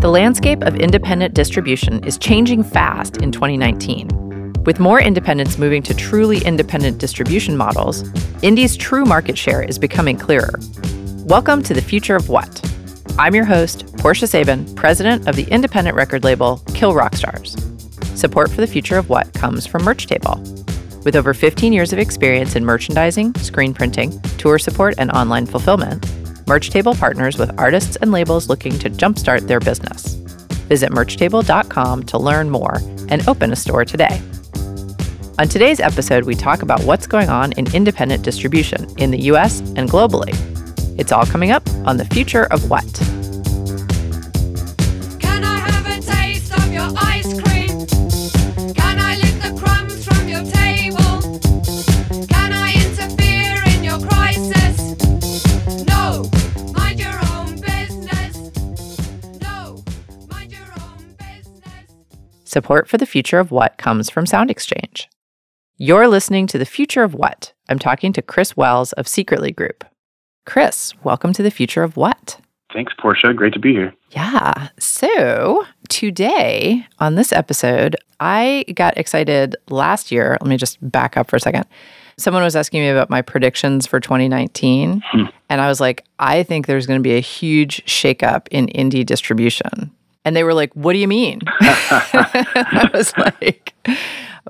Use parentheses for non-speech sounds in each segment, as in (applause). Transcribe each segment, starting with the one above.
The landscape of independent distribution is changing fast in 2019. With more independents moving to truly independent distribution models, indie's true market share is becoming clearer. Welcome to the future of what? I'm your host, Portia Sabin, president of the independent record label Kill Rock Stars. Support for the future of what comes from Merch Table. With over 15 years of experience in merchandising, screen printing, tour support, and online fulfillment, Merch Table partners with artists and labels looking to jumpstart their business. Visit merchtable.com to learn more and open a store today. On today's episode, we talk about what's going on in independent distribution in the US and globally. It's all coming up on The Future of What. Support for the future of what comes from Sound Exchange. You're listening to the future of what? I'm talking to Chris Welz of Secretly Group. Chris, welcome to the future of what? Thanks, Portia. Great to be here. Yeah. So today on this episode, I got excited last year. Let me just back up for a second. Someone was asking me about my predictions for 2019. Hmm. And I was like, I think there's going to be a huge shakeup in indie distribution. And they were like, What do you mean? (laughs) I was (laughs) like,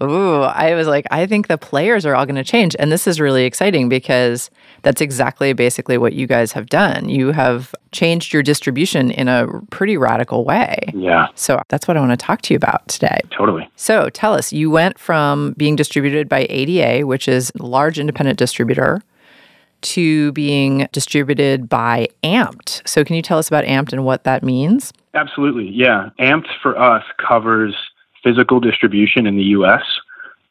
Ooh, I was like, I think the players are all going to change. And this is really exciting because that's exactly basically what you guys have done. You have changed your distribution in a pretty radical way. Yeah, So that's what I want to talk to you about today. totally. So tell us, you went from being distributed by ADA, which is a large independent distributor, to being distributed by Amped. So can you tell us about Amped and what that means? Absolutely. Yeah. Amped for us covers physical distribution in the US,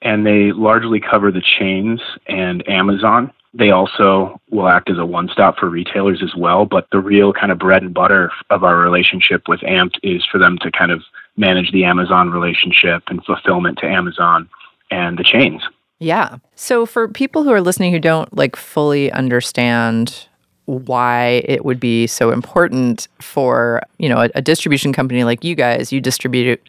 and they largely cover the chains and Amazon. They also will act as a one stop for retailers as well. But the real kind of bread and butter of our relationship with Amped is for them to kind of manage the Amazon relationship and fulfillment to Amazon and the chains. Yeah. So for people who are listening who don't like fully understand why it would be so important for, you know, a, a distribution company like you guys, you distribute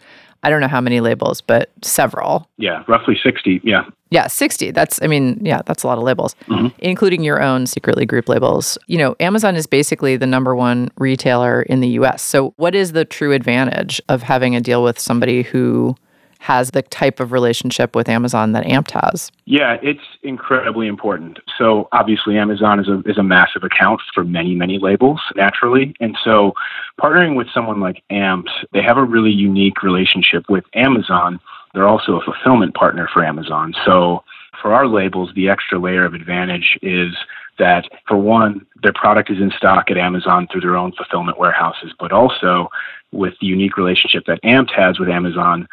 I don't know how many labels, but several. Yeah, roughly 60. Yeah. Yeah, 60. That's, I mean, yeah, that's a lot of labels, mm-hmm. including your own secretly group labels. You know, Amazon is basically the number one retailer in the US. So, what is the true advantage of having a deal with somebody who has the type of relationship with Amazon that Amped has? Yeah, it's incredibly important. So obviously Amazon is a is a massive account for many, many labels naturally. And so partnering with someone like Amped, they have a really unique relationship with Amazon. They're also a fulfillment partner for Amazon. So for our labels, the extra layer of advantage is that for one, their product is in stock at Amazon through their own fulfillment warehouses, but also with the unique relationship that Amped has with Amazon,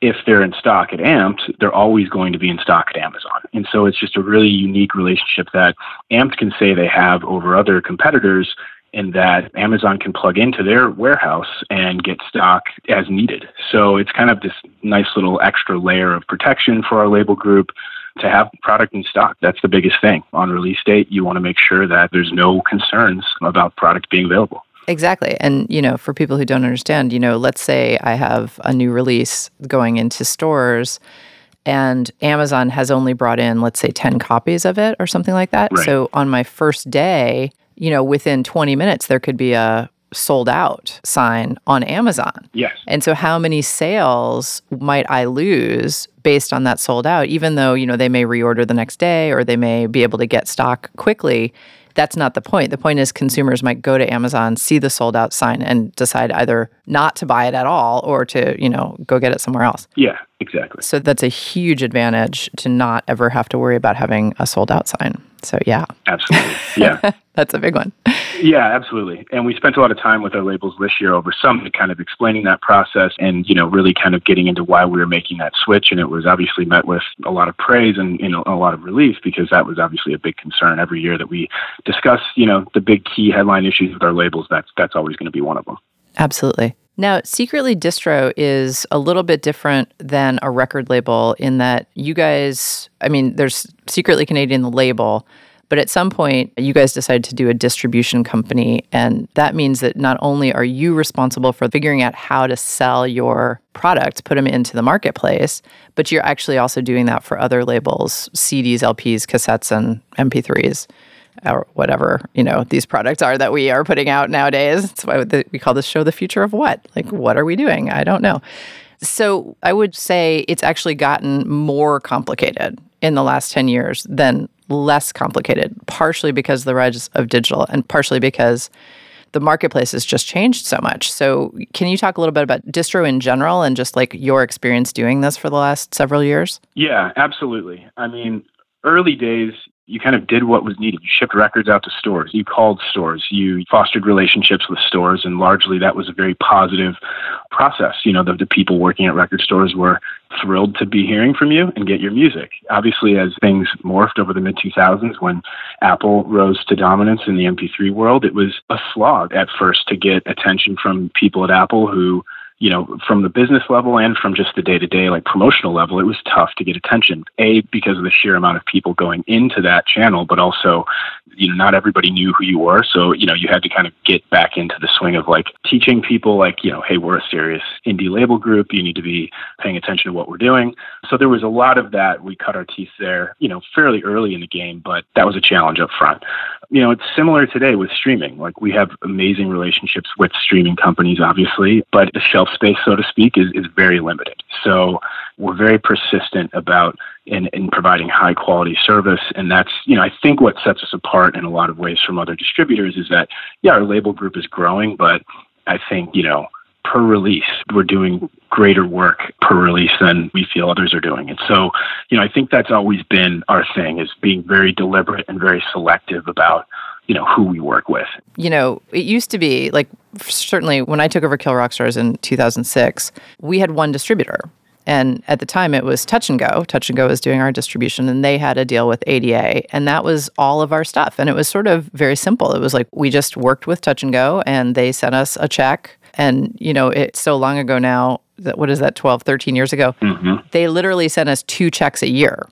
if they're in stock at Amped, they're always going to be in stock at Amazon. And so it's just a really unique relationship that Amped can say they have over other competitors in that Amazon can plug into their warehouse and get stock as needed. So it's kind of this nice little extra layer of protection for our label group to have product in stock. That's the biggest thing. On release date, you want to make sure that there's no concerns about product being available. Exactly. And, you know, for people who don't understand, you know, let's say I have a new release going into stores and Amazon has only brought in, let's say, 10 copies of it or something like that. Right. So on my first day, you know, within 20 minutes, there could be a sold out sign on Amazon. Yes. And so how many sales might I lose based on that sold out even though, you know, they may reorder the next day or they may be able to get stock quickly? That's not the point. The point is consumers might go to Amazon, see the sold out sign and decide either not to buy it at all or to, you know, go get it somewhere else. Yeah, exactly. So that's a huge advantage to not ever have to worry about having a sold out sign. So yeah, Absolutely. Yeah. (laughs) that's a big one. Yeah, absolutely. And we spent a lot of time with our labels this year over Summit, kind of explaining that process and, you know, really kind of getting into why we were making that switch. And it was obviously met with a lot of praise and, you know, a lot of relief because that was obviously a big concern every year that we discuss, you know, the big key headline issues with our labels. That's, that's always going to be one of them. Absolutely. Now, Secretly Distro is a little bit different than a record label in that you guys, I mean, there's Secretly Canadian, the label, But at some point, you guys decided to do a distribution company. And that means that not only are you responsible for figuring out how to sell your products, put them into the marketplace, but you're actually also doing that for other labels CDs, LPs, cassettes, and MP3s. Or whatever you know these products are that we are putting out nowadays. That's why we call this show "The Future of What." Like, what are we doing? I don't know. So I would say it's actually gotten more complicated in the last 10 years than less complicated, partially because of the rise of digital and partially because the marketplace has just changed so much. So, can you talk a little bit about distro in general and just like your experience doing this for the last several years? Yeah, absolutely. I mean, early days, you kind of did what was needed. You shipped records out to stores. You called stores. You fostered relationships with stores, and largely that was a very positive process. You know, the, the people working at record stores were thrilled to be hearing from you and get your music. Obviously, as things morphed over the mid 2000s, when Apple rose to dominance in the MP3 world, it was a slog at first to get attention from people at Apple who you know, from the business level and from just the day to day, like promotional level, it was tough to get attention. A, because of the sheer amount of people going into that channel, but also, you know, not everybody knew who you were. So, you know, you had to kind of get back into the swing of like teaching people, like, you know, hey, we're a serious indie label group. You need to be paying attention to what we're doing. So there was a lot of that. We cut our teeth there, you know, fairly early in the game, but that was a challenge up front. You know, it's similar today with streaming. Like we have amazing relationships with streaming companies, obviously, but the shelf space, so to speak, is, is very limited. So we're very persistent about in, in providing high quality service. And that's, you know, I think what sets us apart in a lot of ways from other distributors is that, yeah, our label group is growing, but I think, you know, per release, we're doing greater work per release than we feel others are doing. And so, you know, I think that's always been our thing is being very deliberate and very selective about you know who we work with. You know, it used to be like certainly when I took over Kill Rock Stars in 2006, we had one distributor. And at the time, it was Touch and Go. Touch and Go was doing our distribution, and they had a deal with ADA, and that was all of our stuff. And it was sort of very simple. It was like we just worked with Touch and Go, and they sent us a check. And, you know, it's so long ago now that what is that, 12, 13 years ago? Mm-hmm. They literally sent us two checks a year.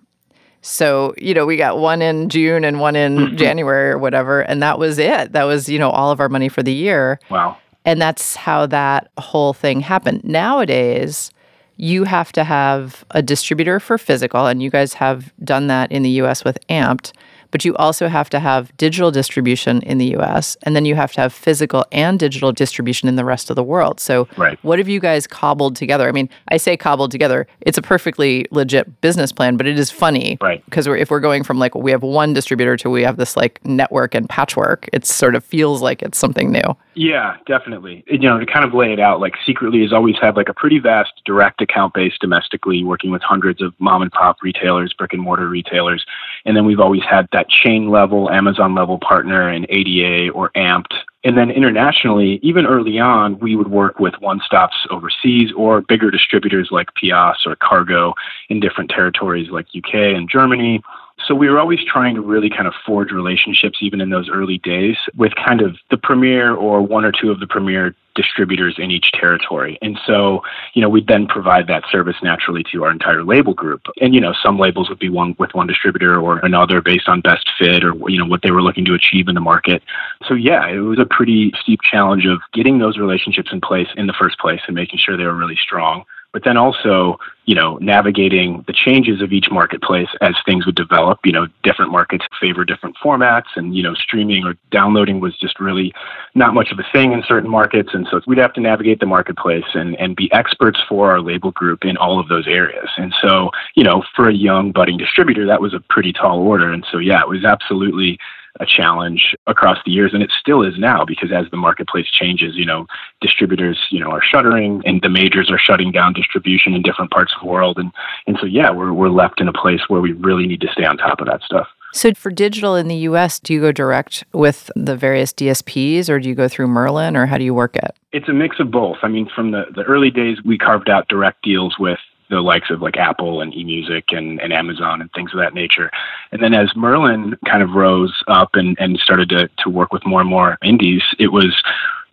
So, you know, we got one in June and one in mm-hmm. January or whatever. And that was it. That was, you know, all of our money for the year. Wow. And that's how that whole thing happened. Nowadays, you have to have a distributor for physical, and you guys have done that in the US with Amped but you also have to have digital distribution in the US and then you have to have physical and digital distribution in the rest of the world. So right. what have you guys cobbled together? I mean, I say cobbled together. It's a perfectly legit business plan, but it is funny right. because if we're going from like we have one distributor to we have this like network and patchwork, it sort of feels like it's something new. Yeah, definitely. You know, to kind of lay it out, like Secretly has always had like a pretty vast direct account base domestically, working with hundreds of mom and pop retailers, brick and mortar retailers. And then we've always had that chain level, Amazon level partner in ADA or Amped. And then internationally, even early on, we would work with one stops overseas or bigger distributors like Pias or Cargo in different territories like UK and Germany. So we were always trying to really kind of forge relationships, even in those early days, with kind of the premier or one or two of the premier distributors in each territory. And so, you know, we'd then provide that service naturally to our entire label group. And, you know, some labels would be one with one distributor or another based on best fit or, you know, what they were looking to achieve in the market. So, yeah, it was a pretty steep challenge of getting those relationships in place in the first place and making sure they were really strong but then also, you know, navigating the changes of each marketplace as things would develop. You know, different markets favor different formats, and, you know, streaming or downloading was just really not much of a thing in certain markets. And so we'd have to navigate the marketplace and, and be experts for our label group in all of those areas. And so, you know, for a young budding distributor, that was a pretty tall order. And so, yeah, it was absolutely a challenge across the years and it still is now because as the marketplace changes you know distributors you know are shuttering and the majors are shutting down distribution in different parts of the world and and so yeah we're we're left in a place where we really need to stay on top of that stuff. So for digital in the US do you go direct with the various DSPs or do you go through Merlin or how do you work it? It's a mix of both. I mean from the the early days we carved out direct deals with the likes of like Apple and eMusic and, and Amazon and things of that nature. And then as Merlin kind of rose up and, and started to, to work with more and more indies, it was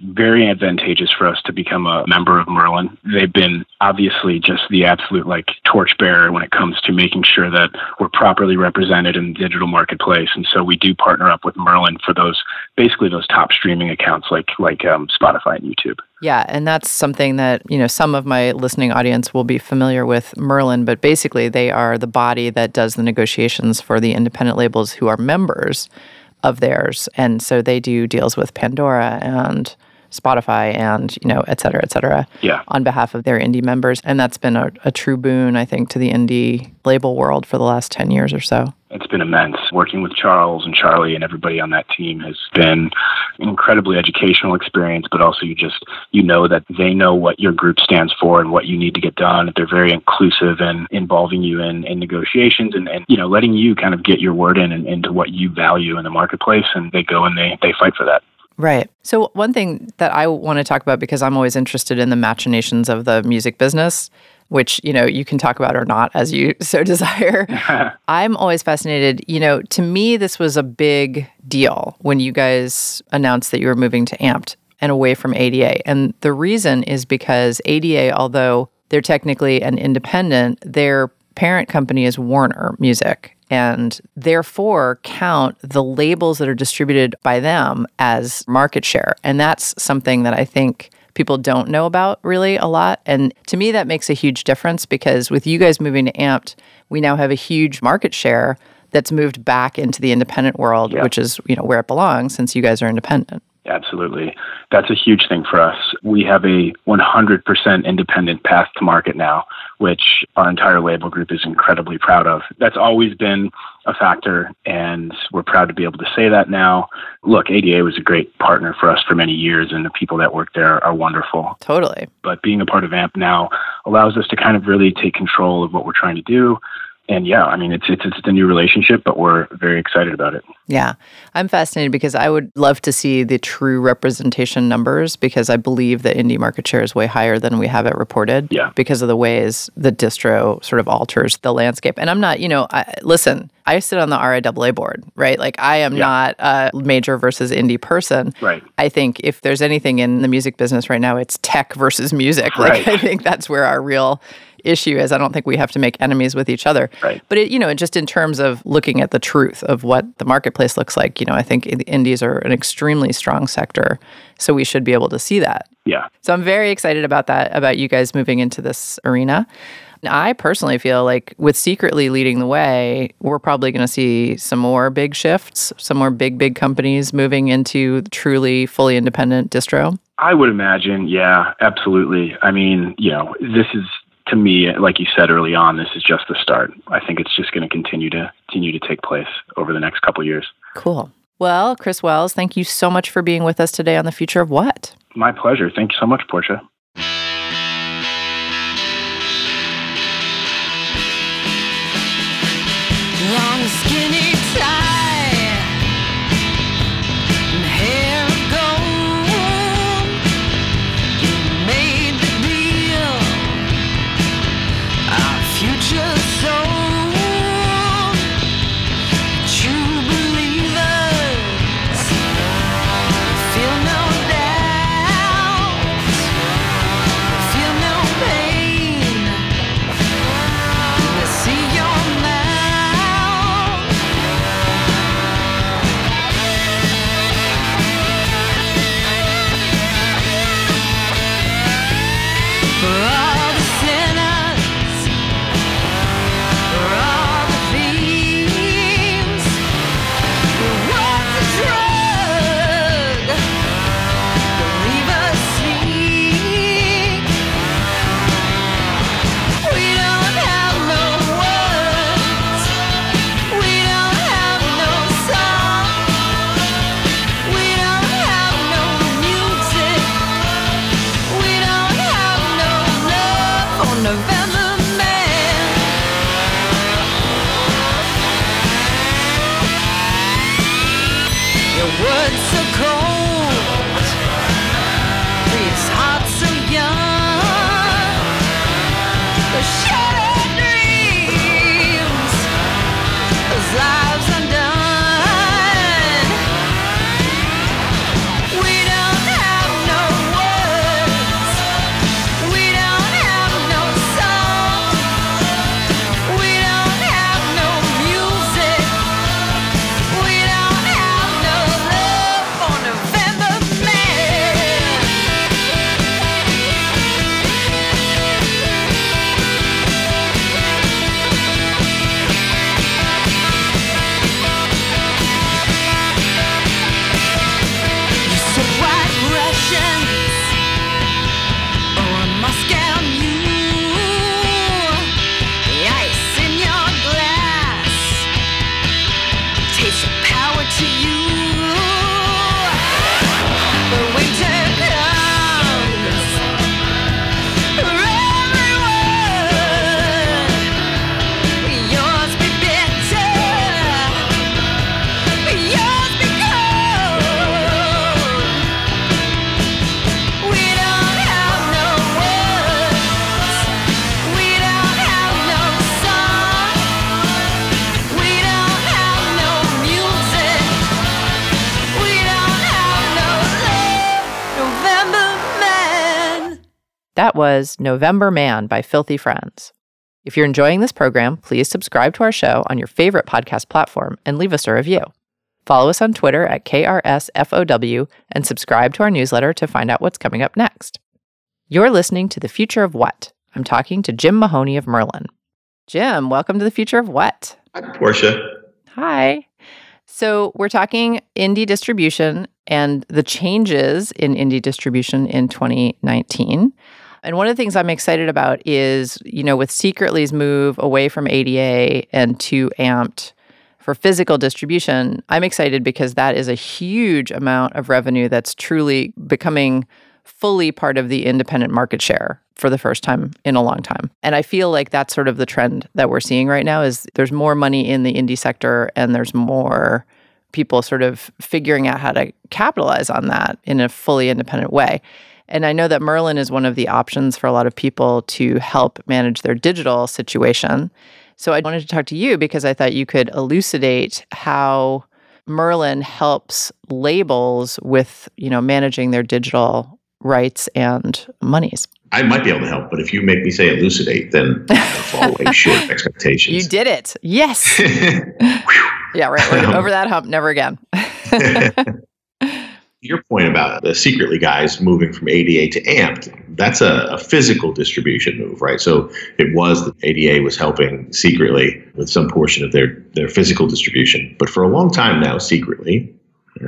very advantageous for us to become a member of Merlin. They've been obviously just the absolute like torchbearer when it comes to making sure that we're properly represented in the digital marketplace. And so we do partner up with Merlin for those basically those top streaming accounts like like um, Spotify and YouTube. Yeah, and that's something that, you know, some of my listening audience will be familiar with Merlin, but basically they are the body that does the negotiations for the independent labels who are members of theirs. And so they do deals with Pandora and Spotify and, you know, et cetera, et cetera, Yeah. on behalf of their indie members. And that's been a, a true boon, I think, to the indie label world for the last 10 years or so. It's been immense. Working with Charles and Charlie and everybody on that team has been an incredibly educational experience, but also you just, you know that they know what your group stands for and what you need to get done. They're very inclusive and involving you in, in negotiations and, and, you know, letting you kind of get your word in and, into what you value in the marketplace. And they go and they, they fight for that. Right. So, one thing that I want to talk about because I'm always interested in the machinations of the music business, which, you know, you can talk about or not as you (laughs) so desire. (laughs) I'm always fascinated. You know, to me, this was a big deal when you guys announced that you were moving to Amped and away from ADA. And the reason is because ADA, although they're technically an independent, their parent company is Warner Music and therefore count the labels that are distributed by them as market share. And that's something that I think people don't know about really a lot. And to me, that makes a huge difference because with you guys moving to Amped, we now have a huge market share that's moved back into the independent world, Yeah. which is you know where it belongs since you guys are independent. Absolutely. That's a huge thing for us. We have a 100% independent path to market now, which our entire label group is incredibly proud of. That's always been a factor, and we're proud to be able to say that now. Look, ADA was a great partner for us for many years, and the people that work there are wonderful. Totally. But being a part of AMP now allows us to kind of really take control of what we're trying to do. And yeah, I mean, it's, it's, it's a new relationship, but we're very excited about it. Yeah. I'm fascinated because I would love to see the true representation numbers because I believe that indie market share is way higher than we have it reported Yeah. because of the ways the distro sort of alters the landscape. And I'm not, you know, I, listen, I sit on the RIAA board, right? Like I am Yeah. not a major versus indie person. Right. I think if there's anything in the music business right now, it's tech versus music. Like Right. I think that's where our real issue is. I don't think we have to make enemies with each other. Right. But it, you know, just in terms of looking at the truth of what the marketplace looks like, you know, I think the indies are an extremely strong sector, so we should be able to see that. Yeah. So I'm very excited about that, about you guys moving into this arena. I personally feel like with secretly leading the way, we're probably going to see some more big shifts, some more big, big companies moving into truly fully independent distro. I would imagine, yeah, absolutely. I mean, you know, this is to me, like you said early on, this is just the start. I think it's just going to continue to continue to take place over the next couple of years. Cool. Well, Chris Welz, thank you so much for being with us today on the future of what? My pleasure. Thank you so much, Portia. would That was November Man by Filthy Friends. If you're enjoying this program, please subscribe to our show on your favorite podcast platform and leave us a review. Follow us on Twitter at KRSFOW and subscribe to our newsletter to find out what's coming up next. You're listening to The Future of What? I'm talking to Jim Mahoney of Merlin. Jim, welcome to The Future of What? Hi, Portia. Hi. So, we're talking indie distribution and the changes in indie distribution in 2019. And one of the things I'm excited about is, you know, with Secretly's move away from ADA and to Amped for physical distribution, I'm excited because that is a huge amount of revenue that's truly becoming fully part of the independent market share for the first time in a long time. And I feel like that's sort of the trend that we're seeing right now is there's more money in the indie sector and there's more people sort of figuring out how to capitalize on that in a fully independent way. And I know that Merlin is one of the options for a lot of people to help manage their digital situation. So I wanted to talk to you because I thought you could elucidate how Merlin helps labels with, you know, managing their digital rights and monies. I might be able to help, but if you make me say elucidate, then I'll fall way short of You did it. Yes. (laughs) (laughs) yeah, right. We're (laughs) over that hump, never again. (laughs) Your point about the secretly guys moving from ADA to AMPed, that's a, a physical distribution move, right? So it was that ADA was helping secretly with some portion of their, their physical distribution. But for a long time now, secretly,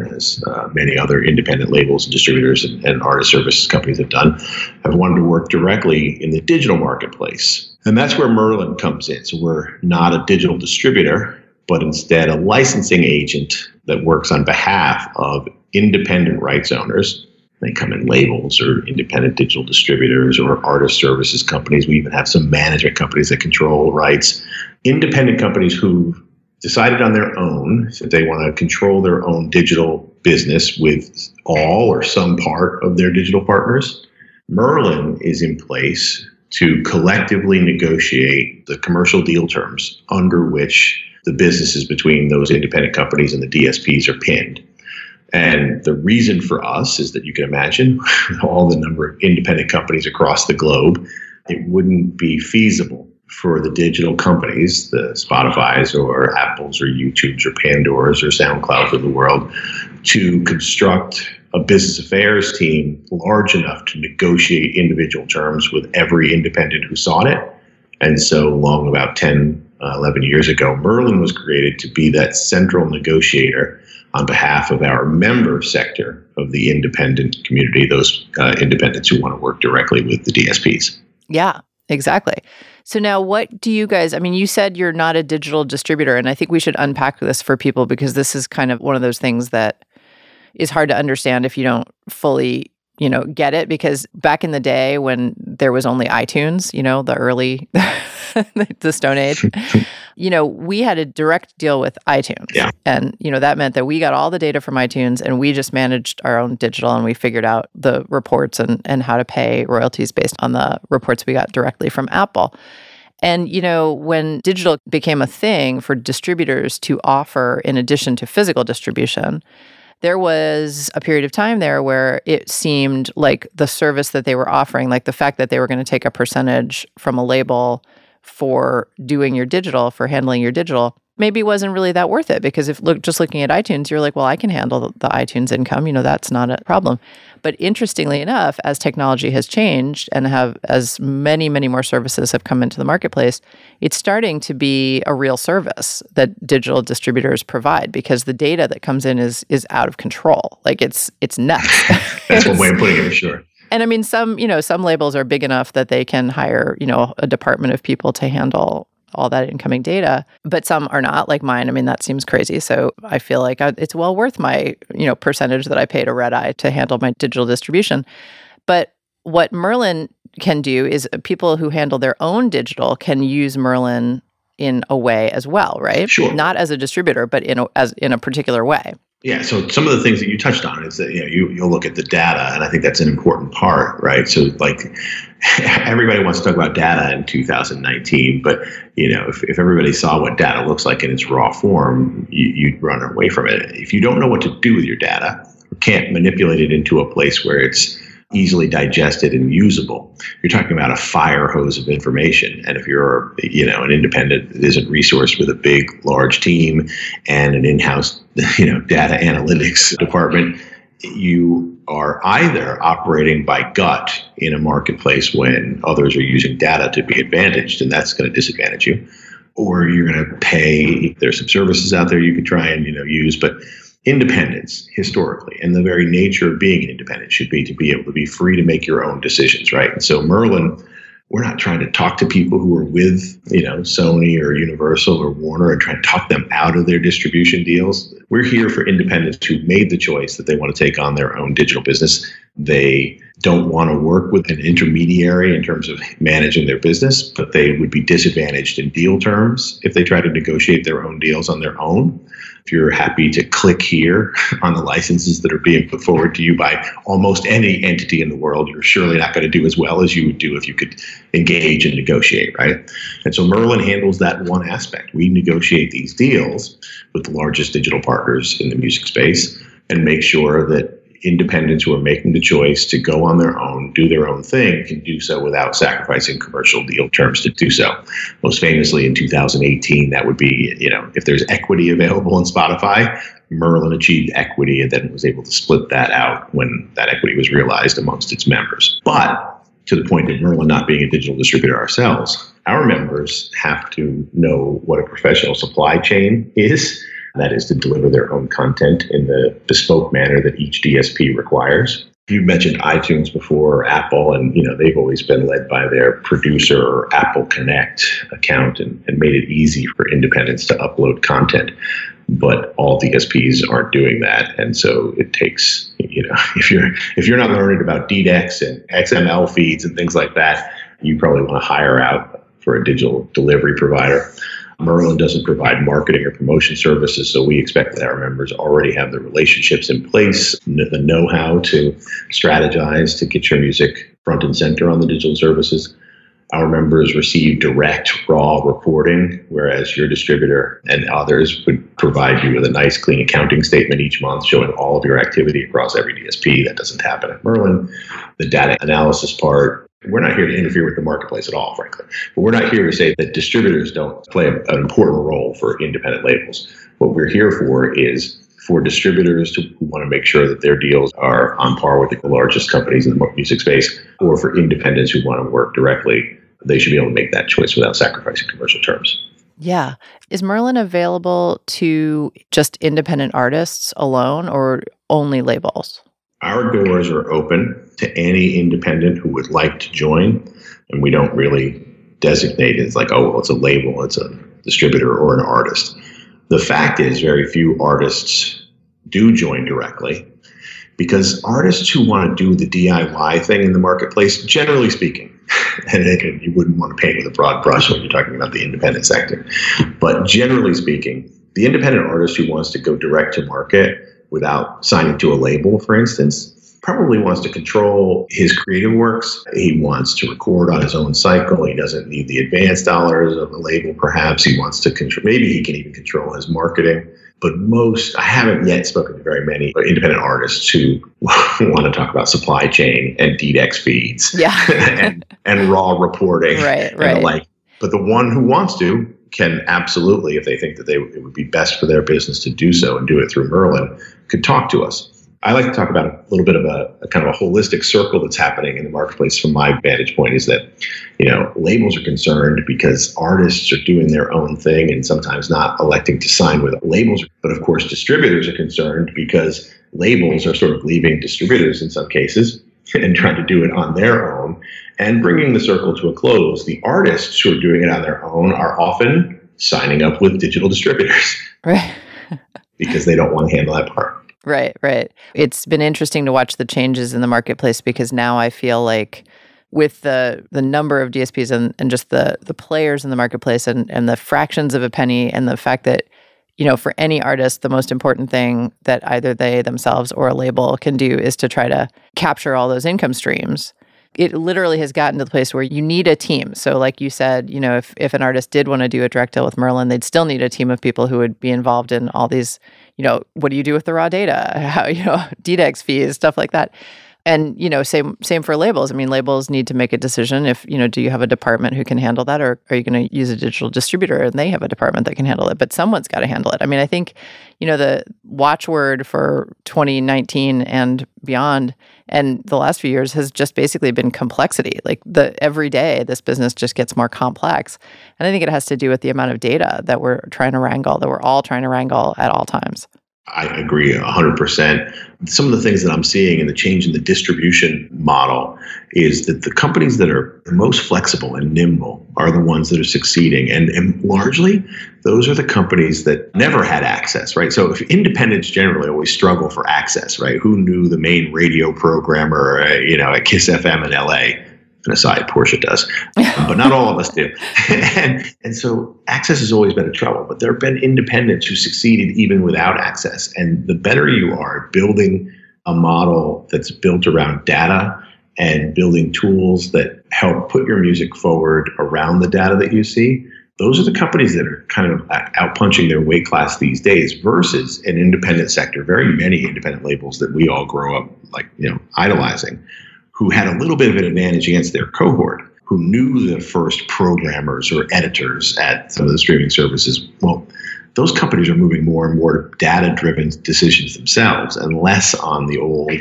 as uh, many other independent labels and distributors and, and artist services companies have done, have wanted to work directly in the digital marketplace. And that's where Merlin comes in. So we're not a digital distributor, but instead a licensing agent that works on behalf of independent rights owners. They come in labels or independent digital distributors or artist services companies. We even have some management companies that control rights. Independent companies who decided on their own that they want to control their own digital business with all or some part of their digital partners. Merlin is in place to collectively negotiate the commercial deal terms under which the businesses between those independent companies and the DSPs are pinned. And the reason for us is that you can imagine (laughs) all the number of independent companies across the globe, it wouldn't be feasible for the digital companies, the Spotify's or Apple's or YouTube's or Pandora's or SoundCloud's of the world, to construct a business affairs team large enough to negotiate individual terms with every independent who sought it. And so, long about 10, uh, 11 years ago, Merlin was created to be that central negotiator on behalf of our member sector of the independent community, those uh, independents who want to work directly with the DSPs. Yeah, exactly. So now what do you guys I mean you said you're not a digital distributor and I think we should unpack this for people because this is kind of one of those things that is hard to understand if you don't fully you know get it because back in the day when there was only iTunes, you know, the early (laughs) the stone age, you know, we had a direct deal with iTunes. Yeah. And you know that meant that we got all the data from iTunes and we just managed our own digital and we figured out the reports and and how to pay royalties based on the reports we got directly from Apple. And you know, when digital became a thing for distributors to offer in addition to physical distribution, there was a period of time there where it seemed like the service that they were offering, like the fact that they were going to take a percentage from a label for doing your digital, for handling your digital, maybe wasn't really that worth it because if look just looking at iTunes, you're like, well, I can handle the, iTunes income, you know, that's not a problem. But interestingly enough, as technology has changed and have as many, many more services have come into the marketplace, it's starting to be a real service that digital distributors provide because the data that comes in is is out of control. Like it's it's nuts. (laughs) That's one way of putting it, for sure. And I mean, some you know some labels are big enough that they can hire you know a department of people to handle all that incoming data, but some are not like mine. I mean, that seems crazy. So I feel like I, it's well worth my you know percentage that I pay to Red Eye to handle my digital distribution. But what Merlin can do is people who handle their own digital can use Merlin in a way as well, right? Sure. Not as a distributor, but in a, as in a particular way. Yeah. So some of the things that you touched on is that you know you you'll look at the data, and I think that's an important part, right? So like (laughs) everybody wants to talk about data in 2019, but you know if, if everybody saw what data looks like in its raw form, you, you'd run away from it. If you don't know what to do with your data, can't manipulate it into a place where it's easily digested and usable. You're talking about a fire hose of information. And if you're, you know, an independent that isn't resourced with a big, large team and an in-house, (laughs) you know, data analytics department, you are either operating by gut in a marketplace when others are using data to be advantaged, and that's going to disadvantage you, or you're going to pay. There's some services out there you could try and you know use, but independence historically and the very nature of being an independent should be to be able to be free to make your own decisions, right? And so Merlin we're not trying to talk to people who are with, you know, Sony or Universal or Warner and try to talk them out of their distribution deals. We're here for independents who made the choice that they want to take on their own digital business. They don't want to work with an intermediary in terms of managing their business, but they would be disadvantaged in deal terms if they try to negotiate their own deals on their own if you're happy to click here (laughs) on the licenses that are being put forward to you by almost any entity in the world, you're surely not going to do as well as you would do if you could engage and negotiate, right? And so Merlin handles that one aspect. We negotiate these deals with the largest digital partners in the music space and make sure that independents who are making the choice to go on their own, do their own thing, can do so without sacrificing commercial deal terms to do so. Most famously in 2018, that would be, you know, if there's equity available in Spotify, Merlin achieved equity and then was able to split that out when that equity was realized amongst its members. But to the point of Merlin not being a digital distributor ourselves, our members have to know what a professional supply chain is that is to deliver their own content in the bespoke manner that each DSP requires. You mentioned iTunes before, Apple, and you know they've always been led by their producer or Apple Connect account and, and made it easy for independents to upload content. But all DSPs aren't doing that, and so it takes you know (laughs) if you're if you're not learning about DDEX and XML feeds and things like that, you probably want to hire out for a digital delivery provider. Merlin doesn't provide marketing or promotion services, so we expect that our members already have the relationships in place, the know how to strategize to get your music front and center on the digital services. Our members receive direct, raw reporting, whereas your distributor and others would provide you with a nice, clean accounting statement each month showing all of your activity across every DSP. That doesn't happen at Merlin. The data analysis part we're not here to interfere with the marketplace at all, frankly. But we're not here to say that distributors don't play an important role for independent labels. What we're here for is for distributors to who want to make sure that their deals are on par with the largest companies in the music space, or for independents who want to work directly, they should be able to make that choice without sacrificing commercial terms. Yeah. Is Merlin available to just independent artists alone or only labels? Our doors are open to any independent who would like to join, and we don't really designate it like, oh, well, it's a label, it's a distributor, or an artist. The fact is, very few artists do join directly because artists who want to do the DIY thing in the marketplace, generally speaking, (laughs) and again, you wouldn't want to paint with a broad brush when you're talking about the independent sector, but generally speaking, the independent artist who wants to go direct to market without signing to a label, for instance, probably wants to control his creative works. He wants to record on his own cycle. He doesn't need the advance dollars of a label, perhaps. He wants to control, maybe he can even control his marketing. But most, I haven't yet spoken to very many independent artists who (laughs) want to talk about supply chain and DDEX feeds Yeah. (laughs) and, and raw reporting Right, right. like. But the one who wants to can absolutely, if they think that they it would be best for their business to do so and do it through Merlin, could talk to us. I like to talk about a little bit of a, a kind of a holistic circle that's happening in the marketplace from my vantage point is that, you know, labels are concerned because artists are doing their own thing and sometimes not electing to sign with labels. But of course, distributors are concerned because labels are sort of leaving distributors in some cases (laughs) and trying to do it on their own and bringing the circle to a close. The artists who are doing it on their own are often signing up with digital distributors Right. (laughs) because they don't want to handle that part. Right, right. It's been interesting to watch the changes in the marketplace because now I feel like with the the number of DSPs and, and just the the players in the marketplace and, and the fractions of a penny and the fact that, you know, for any artist, the most important thing that either they themselves or a label can do is to try to capture all those income streams. It literally has gotten to the place where you need a team. So, like you said, you know, if, if an artist did want to do a direct deal with Merlin, they'd still need a team of people who would be involved in all these you know, what do you do with the raw data? (laughs) How, you know, (laughs) DDEX fees, stuff like that. And you know, same same for labels. I mean, labels need to make a decision. If you know, do you have a department who can handle that, or are you going to use a digital distributor and they have a department that can handle it? But someone's got to handle it. I mean, I think you know the watchword for 2019 and beyond, and the last few years has just basically been complexity. Like the every day, this business just gets more complex, and I think it has to do with the amount of data that we're trying to wrangle, that we're all trying to wrangle at all times. I agree 100%. Some of the things that I'm seeing in the change in the distribution model is that the companies that are the most flexible and nimble are the ones that are succeeding. And, and largely, those are the companies that never had access, right? So if independents generally always struggle for access, right? Who knew the main radio programmer, uh, you know, at Kiss FM in LA? An aside, Portia does, (laughs) but not all of us do. (laughs) and, and so access has always been a trouble, but there have been independents who succeeded even without access. And the better you are at building a model that's built around data and building tools that help put your music forward around the data that you see, those are the companies that are kind of outpunching their weight class these days versus an independent sector. Very many independent labels that we all grow up like, you know, idolizing who had a little bit of an advantage against their cohort, who knew the first programmers or editors at some of the streaming services. Well, those companies are moving more and more data driven decisions themselves and less on the old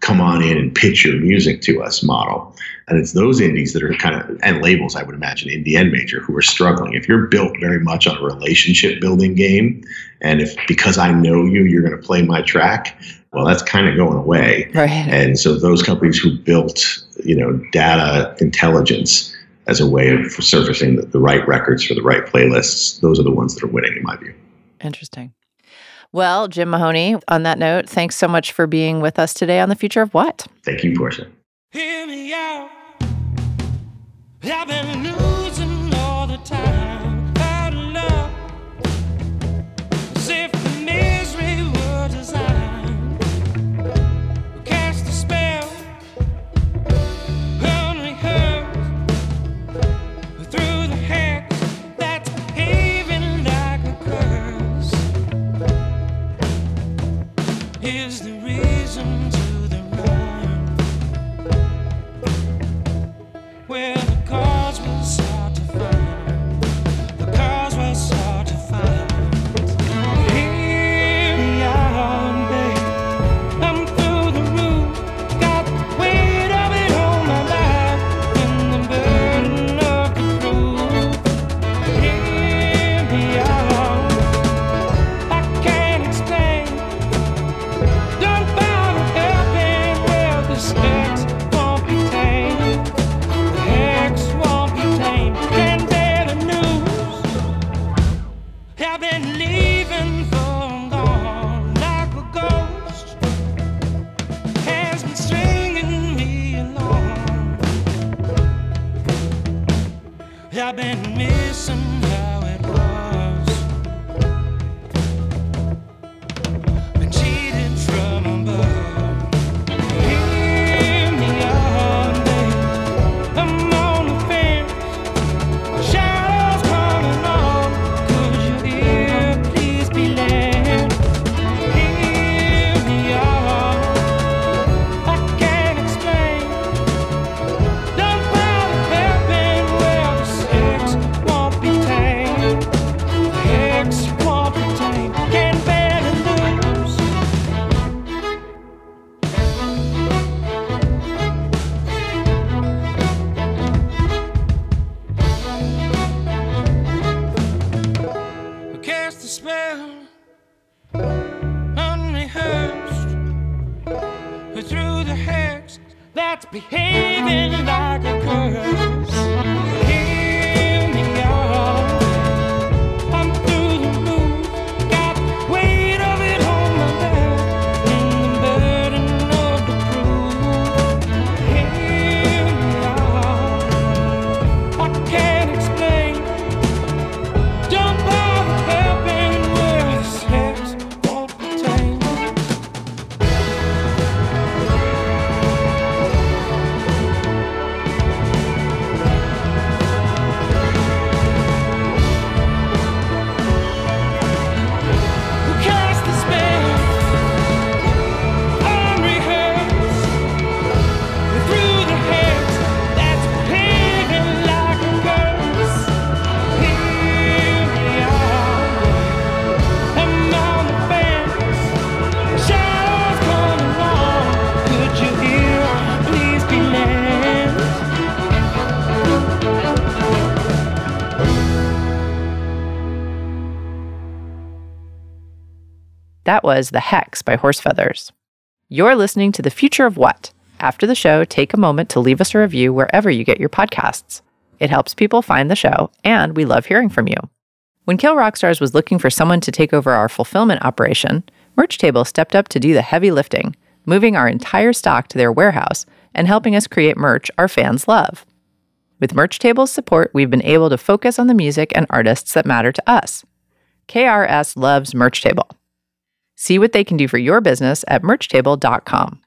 come on in and pitch your music to us model. And it's those indies that are kind of, and labels, I would imagine, indie and major, who are struggling. If you're built very much on a relationship building game, and if because I know you, you're going to play my track, well, that's kind of going away. Right. And so those companies who built, you know, data intelligence as a way of surfacing the, the right records for the right playlists, those are the ones that are winning, in my view. Interesting. Well, Jim Mahoney, on that note, thanks so much for being with us today on the future of what? Thank you, Portia. Hear me out. I've been losing all the time. That was The Hex by Horse Feathers. You're listening to The Future of What? After the show, take a moment to leave us a review wherever you get your podcasts. It helps people find the show, and we love hearing from you. When Kill Rock Stars was looking for someone to take over our fulfillment operation, Merch Table stepped up to do the heavy lifting, moving our entire stock to their warehouse and helping us create merch our fans love. With Merch Table's support, we've been able to focus on the music and artists that matter to us. KRS loves Merch Table. See what they can do for your business at merchtable.com.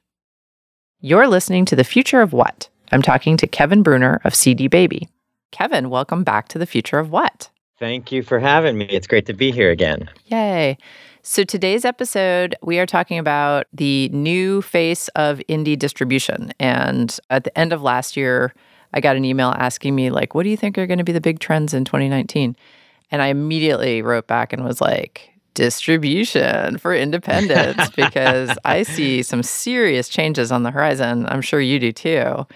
You're listening to The Future of What? I'm talking to Kevin Breuner of CD Baby. Kevin, welcome back to The Future of What? Thank you for having me. It's great to be here again. Yay. So, today's episode, we are talking about the new face of indie distribution. And at the end of last year, I got an email asking me, like, what do you think are going to be the big trends in 2019? And I immediately wrote back and was like, distribution for independence (laughs) because I see some serious changes on the horizon. I'm sure you do too.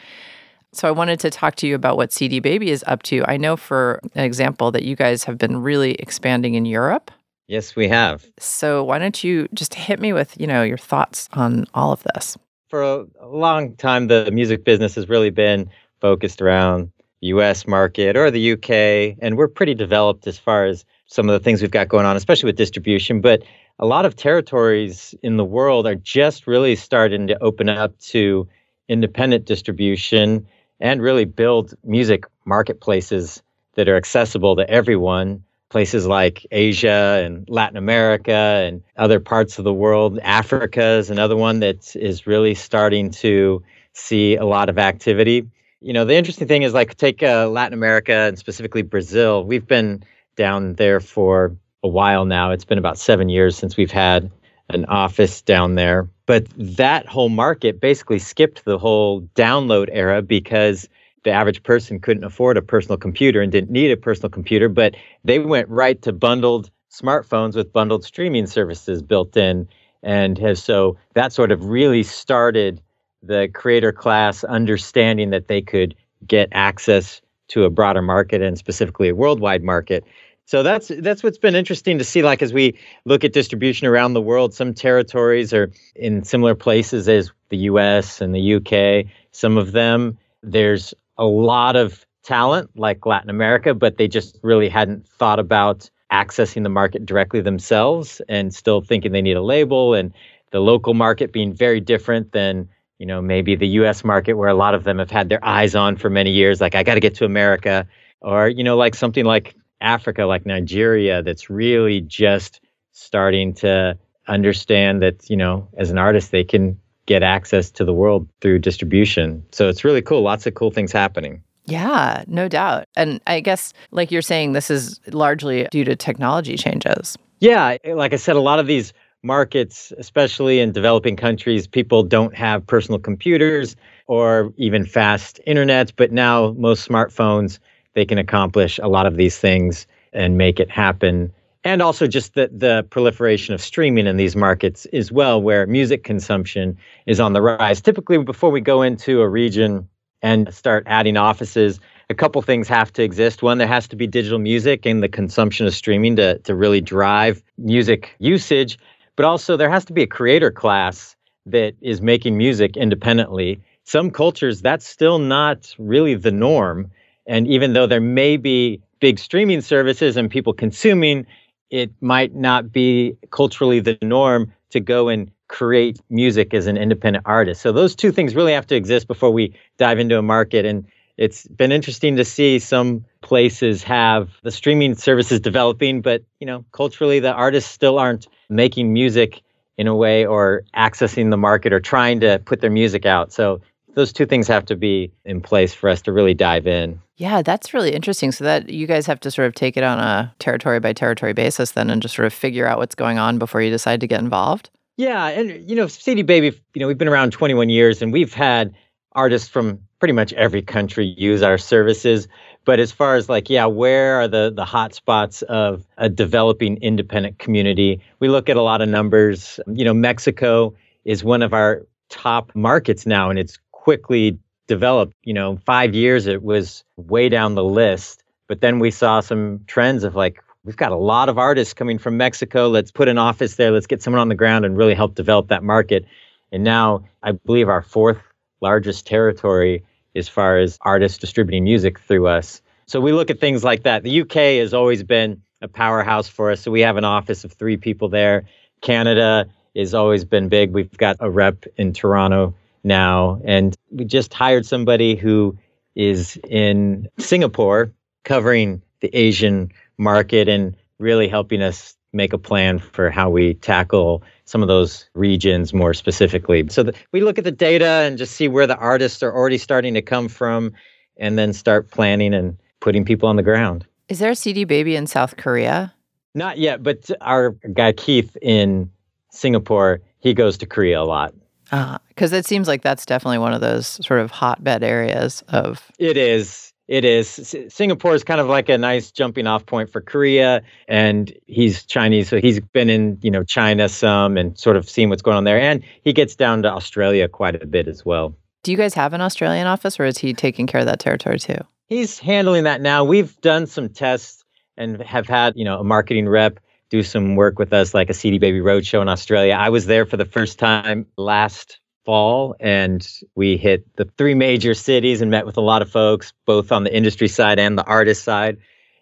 So I wanted to talk to you about what CD Baby is up to. I know, for an example, that you guys have been really expanding in Europe. Yes, we have. So why don't you just hit me with, you know, your thoughts on all of this? For a, long time, the music business has really been focused around the US market or the UK. And we're pretty developed as far as some of the things we've got going on, especially with distribution. But a lot of territories in the world are just really starting to open up to independent distribution and really build music marketplaces that are accessible to everyone. Places like Asia and Latin America and other parts of the world. Africa is another one that is really starting to see a lot of activity. You know, the interesting thing is like take uh, Latin America and specifically Brazil. We've been down there for a while now. It's been about seven years since we've had an office down there. But that whole market basically skipped the whole download era because the average person couldn't afford a personal computer and didn't need a personal computer, but they went right to bundled smartphones with bundled streaming services built in. And has, so that sort of really started the creator class understanding that they could get access to a broader market and specifically a worldwide market. So that's that's what's been interesting to see. Like as we look at distribution around the world, some territories are in similar places as the U.S. and the U.K. Some of them there's a lot of talent like Latin America, but they just really hadn't thought about accessing the market directly themselves and still thinking they need a label and the local market being very different than you know maybe the US market where a lot of them have had their eyes on for many years like I got to get to America or you know like something like Africa like Nigeria that's really just starting to understand that you know as an artist they can get access to the world through distribution. So it's really cool. Lots of cool things happening. Yeah, no doubt. And I guess, like you're saying, this is largely due to technology changes. Yeah, eh, like I said, a lot of these markets, especially in developing countries, people don't have personal computers or even fast internet, but now most smartphones, they can accomplish a lot of these things and make it happen and also just the, the proliferation of streaming in these markets as well, where music consumption is on the rise. Typically, before we go into a region and start adding offices, a couple things have to exist. One, there has to be digital music and the consumption of streaming to, to really drive music usage, but also there has to be a creator class that is making music independently. Some cultures, that's still not really the norm. And even though there may be big streaming services and people consuming, it might not be culturally the norm to go and create music as an independent artist. So those two things really have to exist before we dive into a market. And it's been interesting to see some places have the streaming services developing, but you know, culturally the artists still aren't making music in a way or accessing the market or trying to put their music out. So those two things have to be in place for us to really dive in. Yeah, that's really interesting. So that you guys have to sort of take it on a territory by territory basis then and just sort of figure out what's going on before you decide to get involved. Yeah, and you know, CD Baby, you know, we've been around 21 years and we've had artists from pretty much every country use our services. But as far as like, yeah, where are the the hot spots of a developing independent community? We look at a lot of numbers. You know, Mexico is one of our top markets now, and it's quickly developed. You know, five years it was way down the list, but then we saw some trends of like we've got a lot of artists coming from Mexico. Let's put an office there. Let's get someone on the ground and really help develop that market. And now I believe our fourth largest territory as far as artists distributing music through us. So we look at things like that. The UK has always been a powerhouse for us. So we have an office of three people there. Canada has always been big. We've got a rep in Toronto now. And we just hired somebody who is in Singapore covering the Asian market and really helping us make a plan for how we tackle some of those regions more specifically. So the, we look at the data and just see where the artists are already starting to come from and then start planning and putting people on the ground. Is there a CD Baby in South Korea? Not yet, but our guy Keith in Singapore, he goes to Korea a lot. Ah, Because it seems like that's definitely one of those sort of hotbed areas of. It is. It is. S- Singapore is kind of like a nice jumping off point for Korea, and he's Chinese, so he's been in you know China some and sort of seen what's going on there, and he gets down to Australia quite a bit as well. Do you guys have an Australian office or is he taking care of that territory too? He's handling that now. We've done some tests and have had you know a marketing rep do some work with us, like a CD Baby Roadshow in Australia. I was there for the first time last fall, and we hit the three major cities and met with a lot of folks, both on the industry side and the artist side.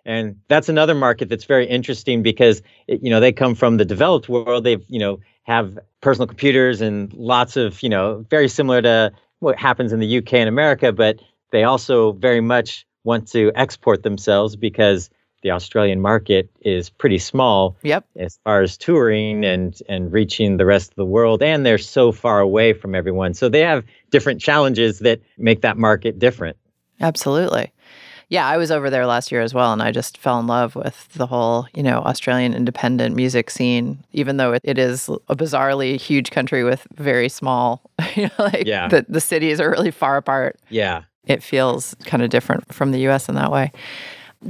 And that's another market that's very interesting because you know they come from the developed world. They've you know have personal computers and lots of you know very similar to what happens in the UK and America, but they also very much want to export themselves because the Australian market is pretty small Yep. as far as touring and and reaching the rest of the world and they're so far away from everyone so they have different challenges that make that market different Absolutely. Yeah, I was over there last year as well, and I just fell in love with the whole, you know, Australian independent music scene. Even though it, it is a bizarrely huge country with very small, (laughs) you know, like Yeah. the, the cities are really far apart. yeah It feels kind of different from the U.S. in that way.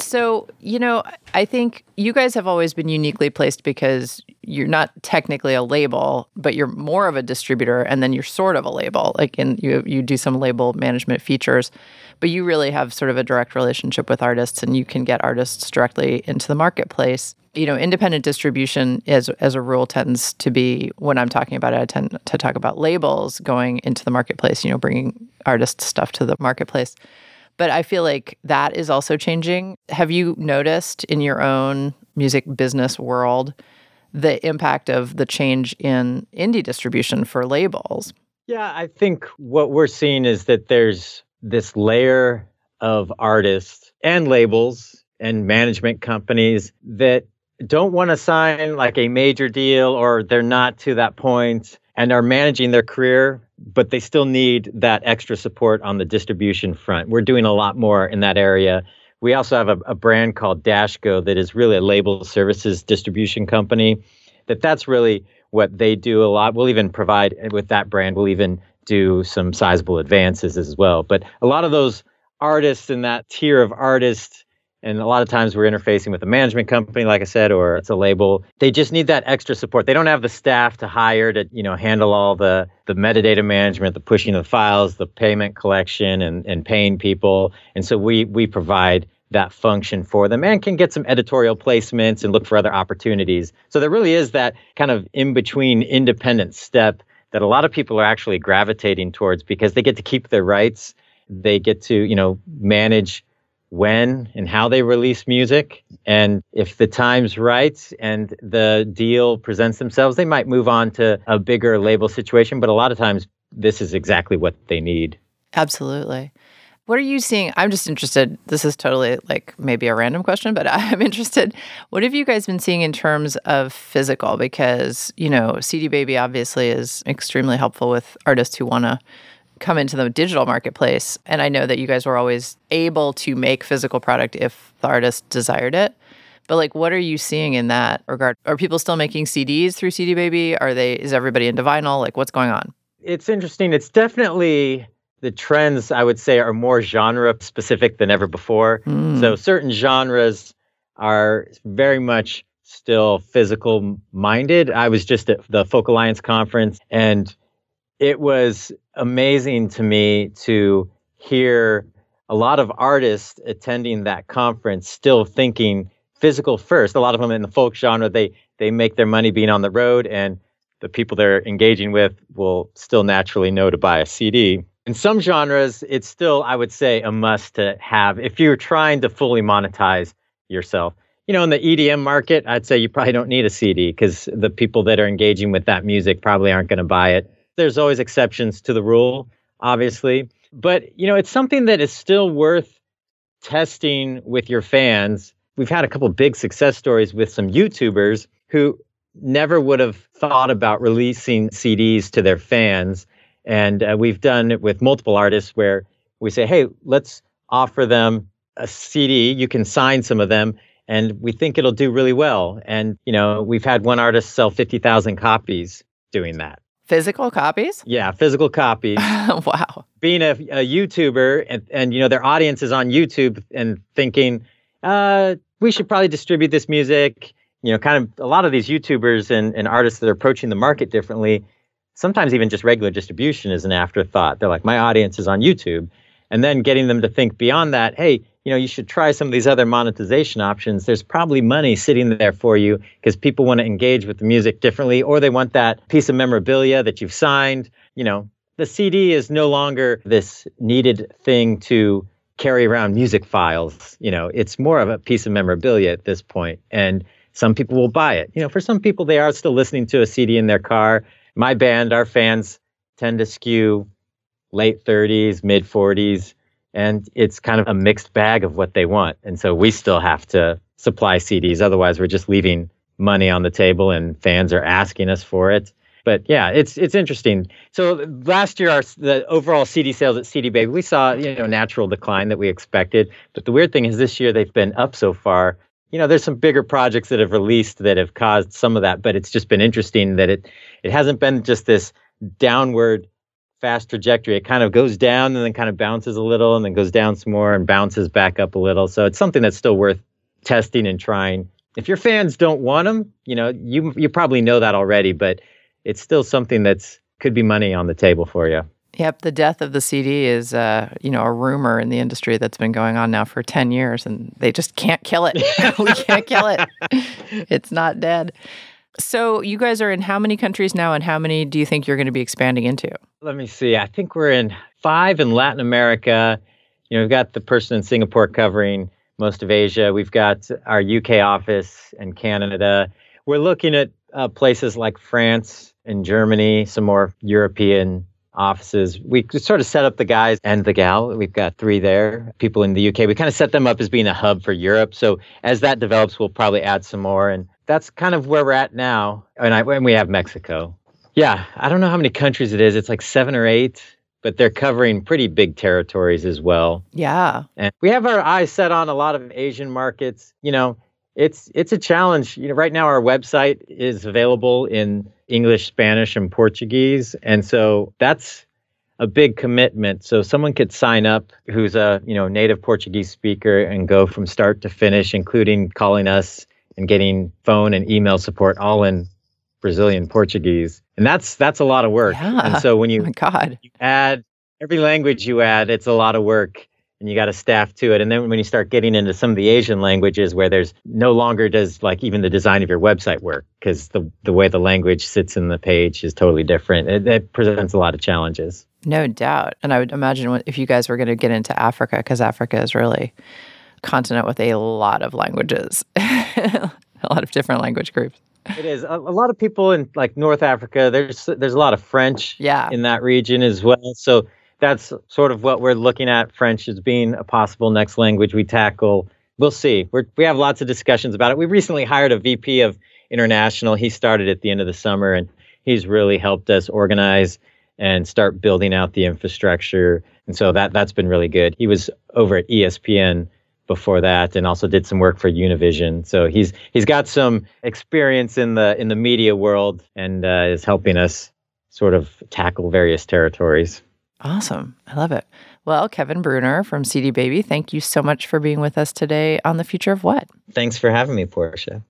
So, you know, I think you guys have always been uniquely placed because you're not technically a label, but you're more of a distributor and then you're sort of a label. Like and you you do some label management features, but you really have sort of a direct relationship with artists and you can get artists directly into the marketplace. You know, independent distribution as as a rule tends to be when I'm talking about it, I tend to talk about labels going into the marketplace, you know, bringing artist stuff to the marketplace but I feel like that is also changing. Have you noticed in your own music business world the impact of the change in indie distribution for labels? Yeah, I think what we're seeing is that there's this layer of artists and labels and management companies that don't want to sign like a major deal or they're not to that point and are managing their career, but they still need that extra support on the distribution front. We're doing a lot more in that area. We also have a, a brand called Dashgo that is really a label services distribution company. That that's really what they do a lot. We'll even provide eh, with that brand. We'll even do some sizable advances as well. But a lot of those artists in that tier of artists and a lot of times we're interfacing with a management company, like I said, or it's a label. They just need that extra support. They don't have the staff to hire to, you know, handle all the the metadata management, the pushing of the files, the payment collection, and and paying people. And so we we provide that function for them and can get some editorial placements and look for other opportunities. So there really is that kind of in between independent step that a lot of people are actually gravitating towards because they get to keep their rights. They get to, you know, manage when and how they release music. And if the time's right and the deal presents themselves, they might move on to a bigger label situation. But a lot of times, this is exactly what they need. Absolutely. What are you seeing? I'm just interested. This is totally like maybe a random question, but (laughs) I'm interested. What have you guys been seeing in terms of physical? Because, you know, CD Baby obviously is extremely helpful with artists who want to come into the digital marketplace. And I know that you guys were always able to make physical product if the artist desired it. But like what are you seeing in that regard? Are people still making CDs through CD Baby? Are they is everybody into vinyl? Like what's going on? It's interesting. It's definitely the trends, I would say, are more genre specific than ever before. Hmm. So certain genres are very much still physical minded. I was just at the Folk Alliance conference and it was amazing to me to hear a lot of artists attending that conference still thinking physical first. A lot of them in the folk genre, they they make their money being on the road, and the people they're engaging with will still naturally know to buy a CD. In some genres, it's still, I would say, a must to have if you're trying to fully monetize yourself. You know, in the EDM market, I'd say you probably don't need a CD because the people that are engaging with that music probably aren't going to buy it. There's always exceptions to the rule, obviously. But, you know, it's something that is still worth testing with your fans. We've had a couple big success stories with some YouTubers who never would have thought about releasing CDs to their fans. And uh, we've done it with multiple artists where we say, hey, let's offer them a CD. You can sign some of them, and we think it'll do really well. And, you know, we've had one artist sell 50,000 copies doing that. Physical copies? Yeah, physical copies. (laughs) wow. Being a, a YouTuber and, and, you know, their audience is on YouTube and thinking, uh, we should probably distribute this music you know, kind of a lot of these YouTubers and, and artists that are approaching the market differently, sometimes even just regular distribution is an afterthought. They're like, my audience is on YouTube. And then getting them to think beyond that, hey, you know, you should try some of these other monetization options. There's probably money sitting there for you because people want to engage with the music differently, or they want that piece of memorabilia that you've signed. You know, the CD is no longer this needed thing to carry around music files. You know, it's more of a piece of memorabilia at this. And some people will buy it. You know, for some people, they are still listening to a CD in their car. My band, our fans tend to skew late 30s, mid 40s, and it's kind of a mixed bag of what they want. And so we still have to supply CDs. Otherwise, we're just leaving money on the table and fans are asking us for it. But yeah, it's it's interesting. So last year, our the overall CD sales at CD Baby, we saw you know natural decline that we expected. But the weird thing is this year they've been up so far you know, there's some bigger projects that have released that have caused some of that, but it's just been interesting that it it hasn't been just this downward fast trajectory. It kind of goes down and then kind of bounces a little and then goes down some more and bounces back up a little. So it's something that's still worth testing and trying. If your fans don't want them, you know, you you probably know that already, but it's still something that's could be money on the table for you. Yep, the death of the CD is, uh, you know, a rumor in the industry that's been going on now for ten years, and they just can't kill it. (laughs) we can't kill it. It's not dead. So, you guys are in how many countries now, and how many do you think you're going to be expanding into? Let me see. I think we're in five in Latin America. You know, we've got the person in Singapore covering most of Asia. We've got our UK office and Canada. We're looking at uh, places like France and Germany, some more European offices. We sort of set up the guys and the gal. We've got three there, people in the UK. We kind of set them up as being a hub for Europe. So as that develops, we'll probably add some more. And that's kind of where we're at now. And, I, and we have Mexico. Yeah, I don't know how many countries it is. It's like seven or eight, but they're covering pretty big territories as well. Yeah. And we have our eyes set on a lot of Asian markets. You know, it's it's a challenge. You know, right now our website is available in English, Spanish, and Portuguese, and so that's a big commitment. So someone could sign up who's a you know native Portuguese speaker and go from start to finish, including calling us and getting phone and email support all in Brazilian Portuguese, and that's that's a lot of work. Yeah. And so when Oh you my God. add every language you add, it's a lot of work and you got to staff to it. And then when you start getting into some of the Asian languages where there's no longer does like even the design of your website work because the, the way the language sits in the page is totally different. It, it presents a lot of challenges. No doubt. And I would imagine if you guys were going to get into Africa, because Africa is really continent with a lot of languages, (laughs) a lot of different language groups. It is a, a lot of people in like North Africa. There's there's a lot of French Yeah. in that region as well. So that's sort of what we're looking at. French as being a possible next language we tackle. We'll see. We're, we have lots of discussions about it. We recently hired a VP of international. He started at the end of the summer, and he's really helped us organize and start building out the infrastructure. And so that that's been really good. He was over at ESPN before that and also did some work for Univision. So he's he's got some experience in the in the media world and uh, is helping us sort of tackle various territories. Awesome. I love it. Well, Kevin Breuner from CD Baby, thank you so much for being with us today on The Future of What? Thanks for having me, Portia.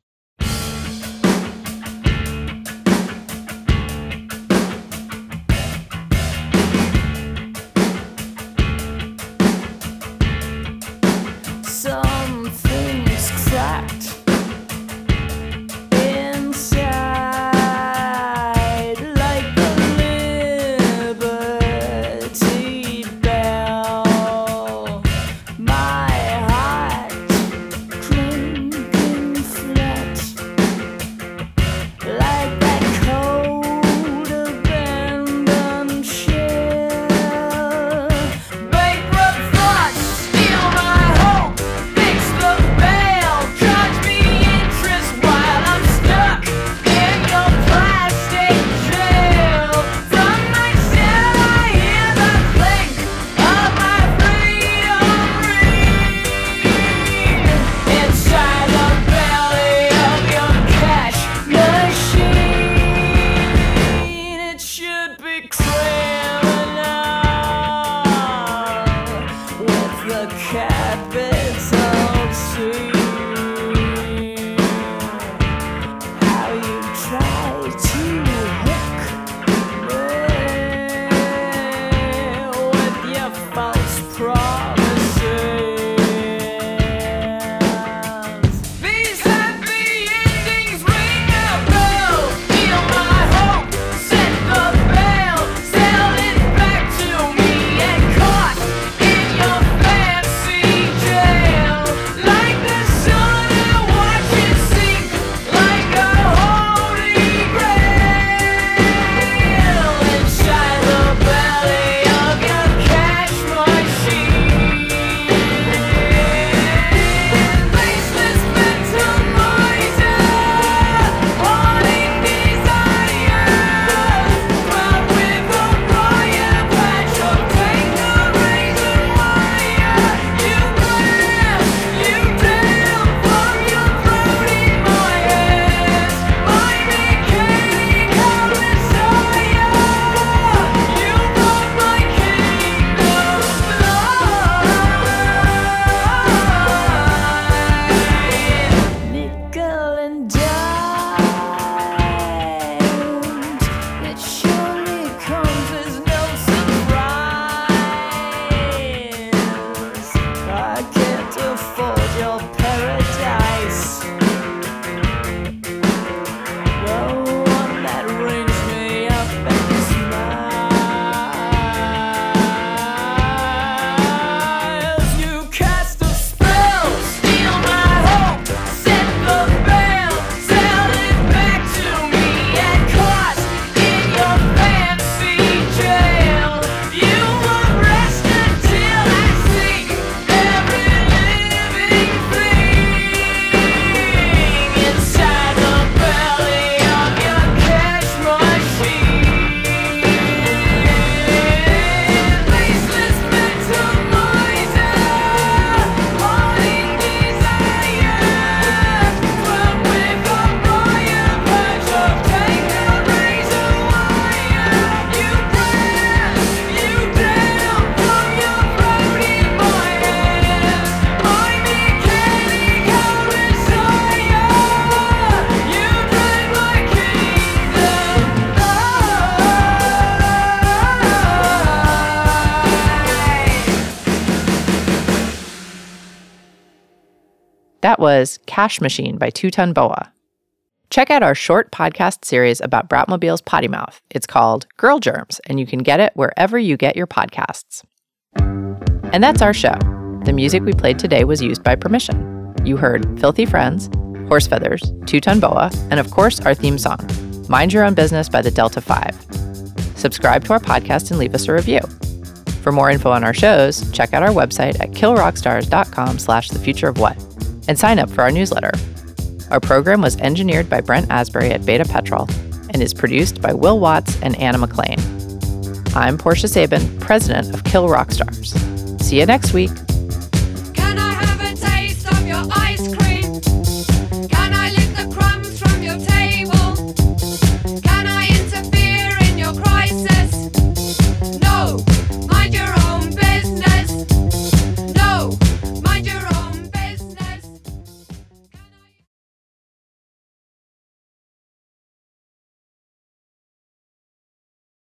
That was Cash Machine by Two Ton Boa. Check out our short podcast series about Bratmobile's potty mouth. It's called Girl Germs, and you can get it wherever you get your podcasts. And that's our show. The music we played today was used by permission. You heard Filthy Friends, Horse Feathers, Two Ton Boa, and of course, our theme song, Mind Your Own Business by the Delta 5. Subscribe to our podcast and leave us a review. For more info on our shows, check out our website at killrockstars.com slash the future of what and sign up for our newsletter. Our program was engineered by Brent Asbury at Beta Petrol and is produced by Will Watts and Anna McLean. I'm Portia Sabin, president of Kill Rock Stars. See you next week.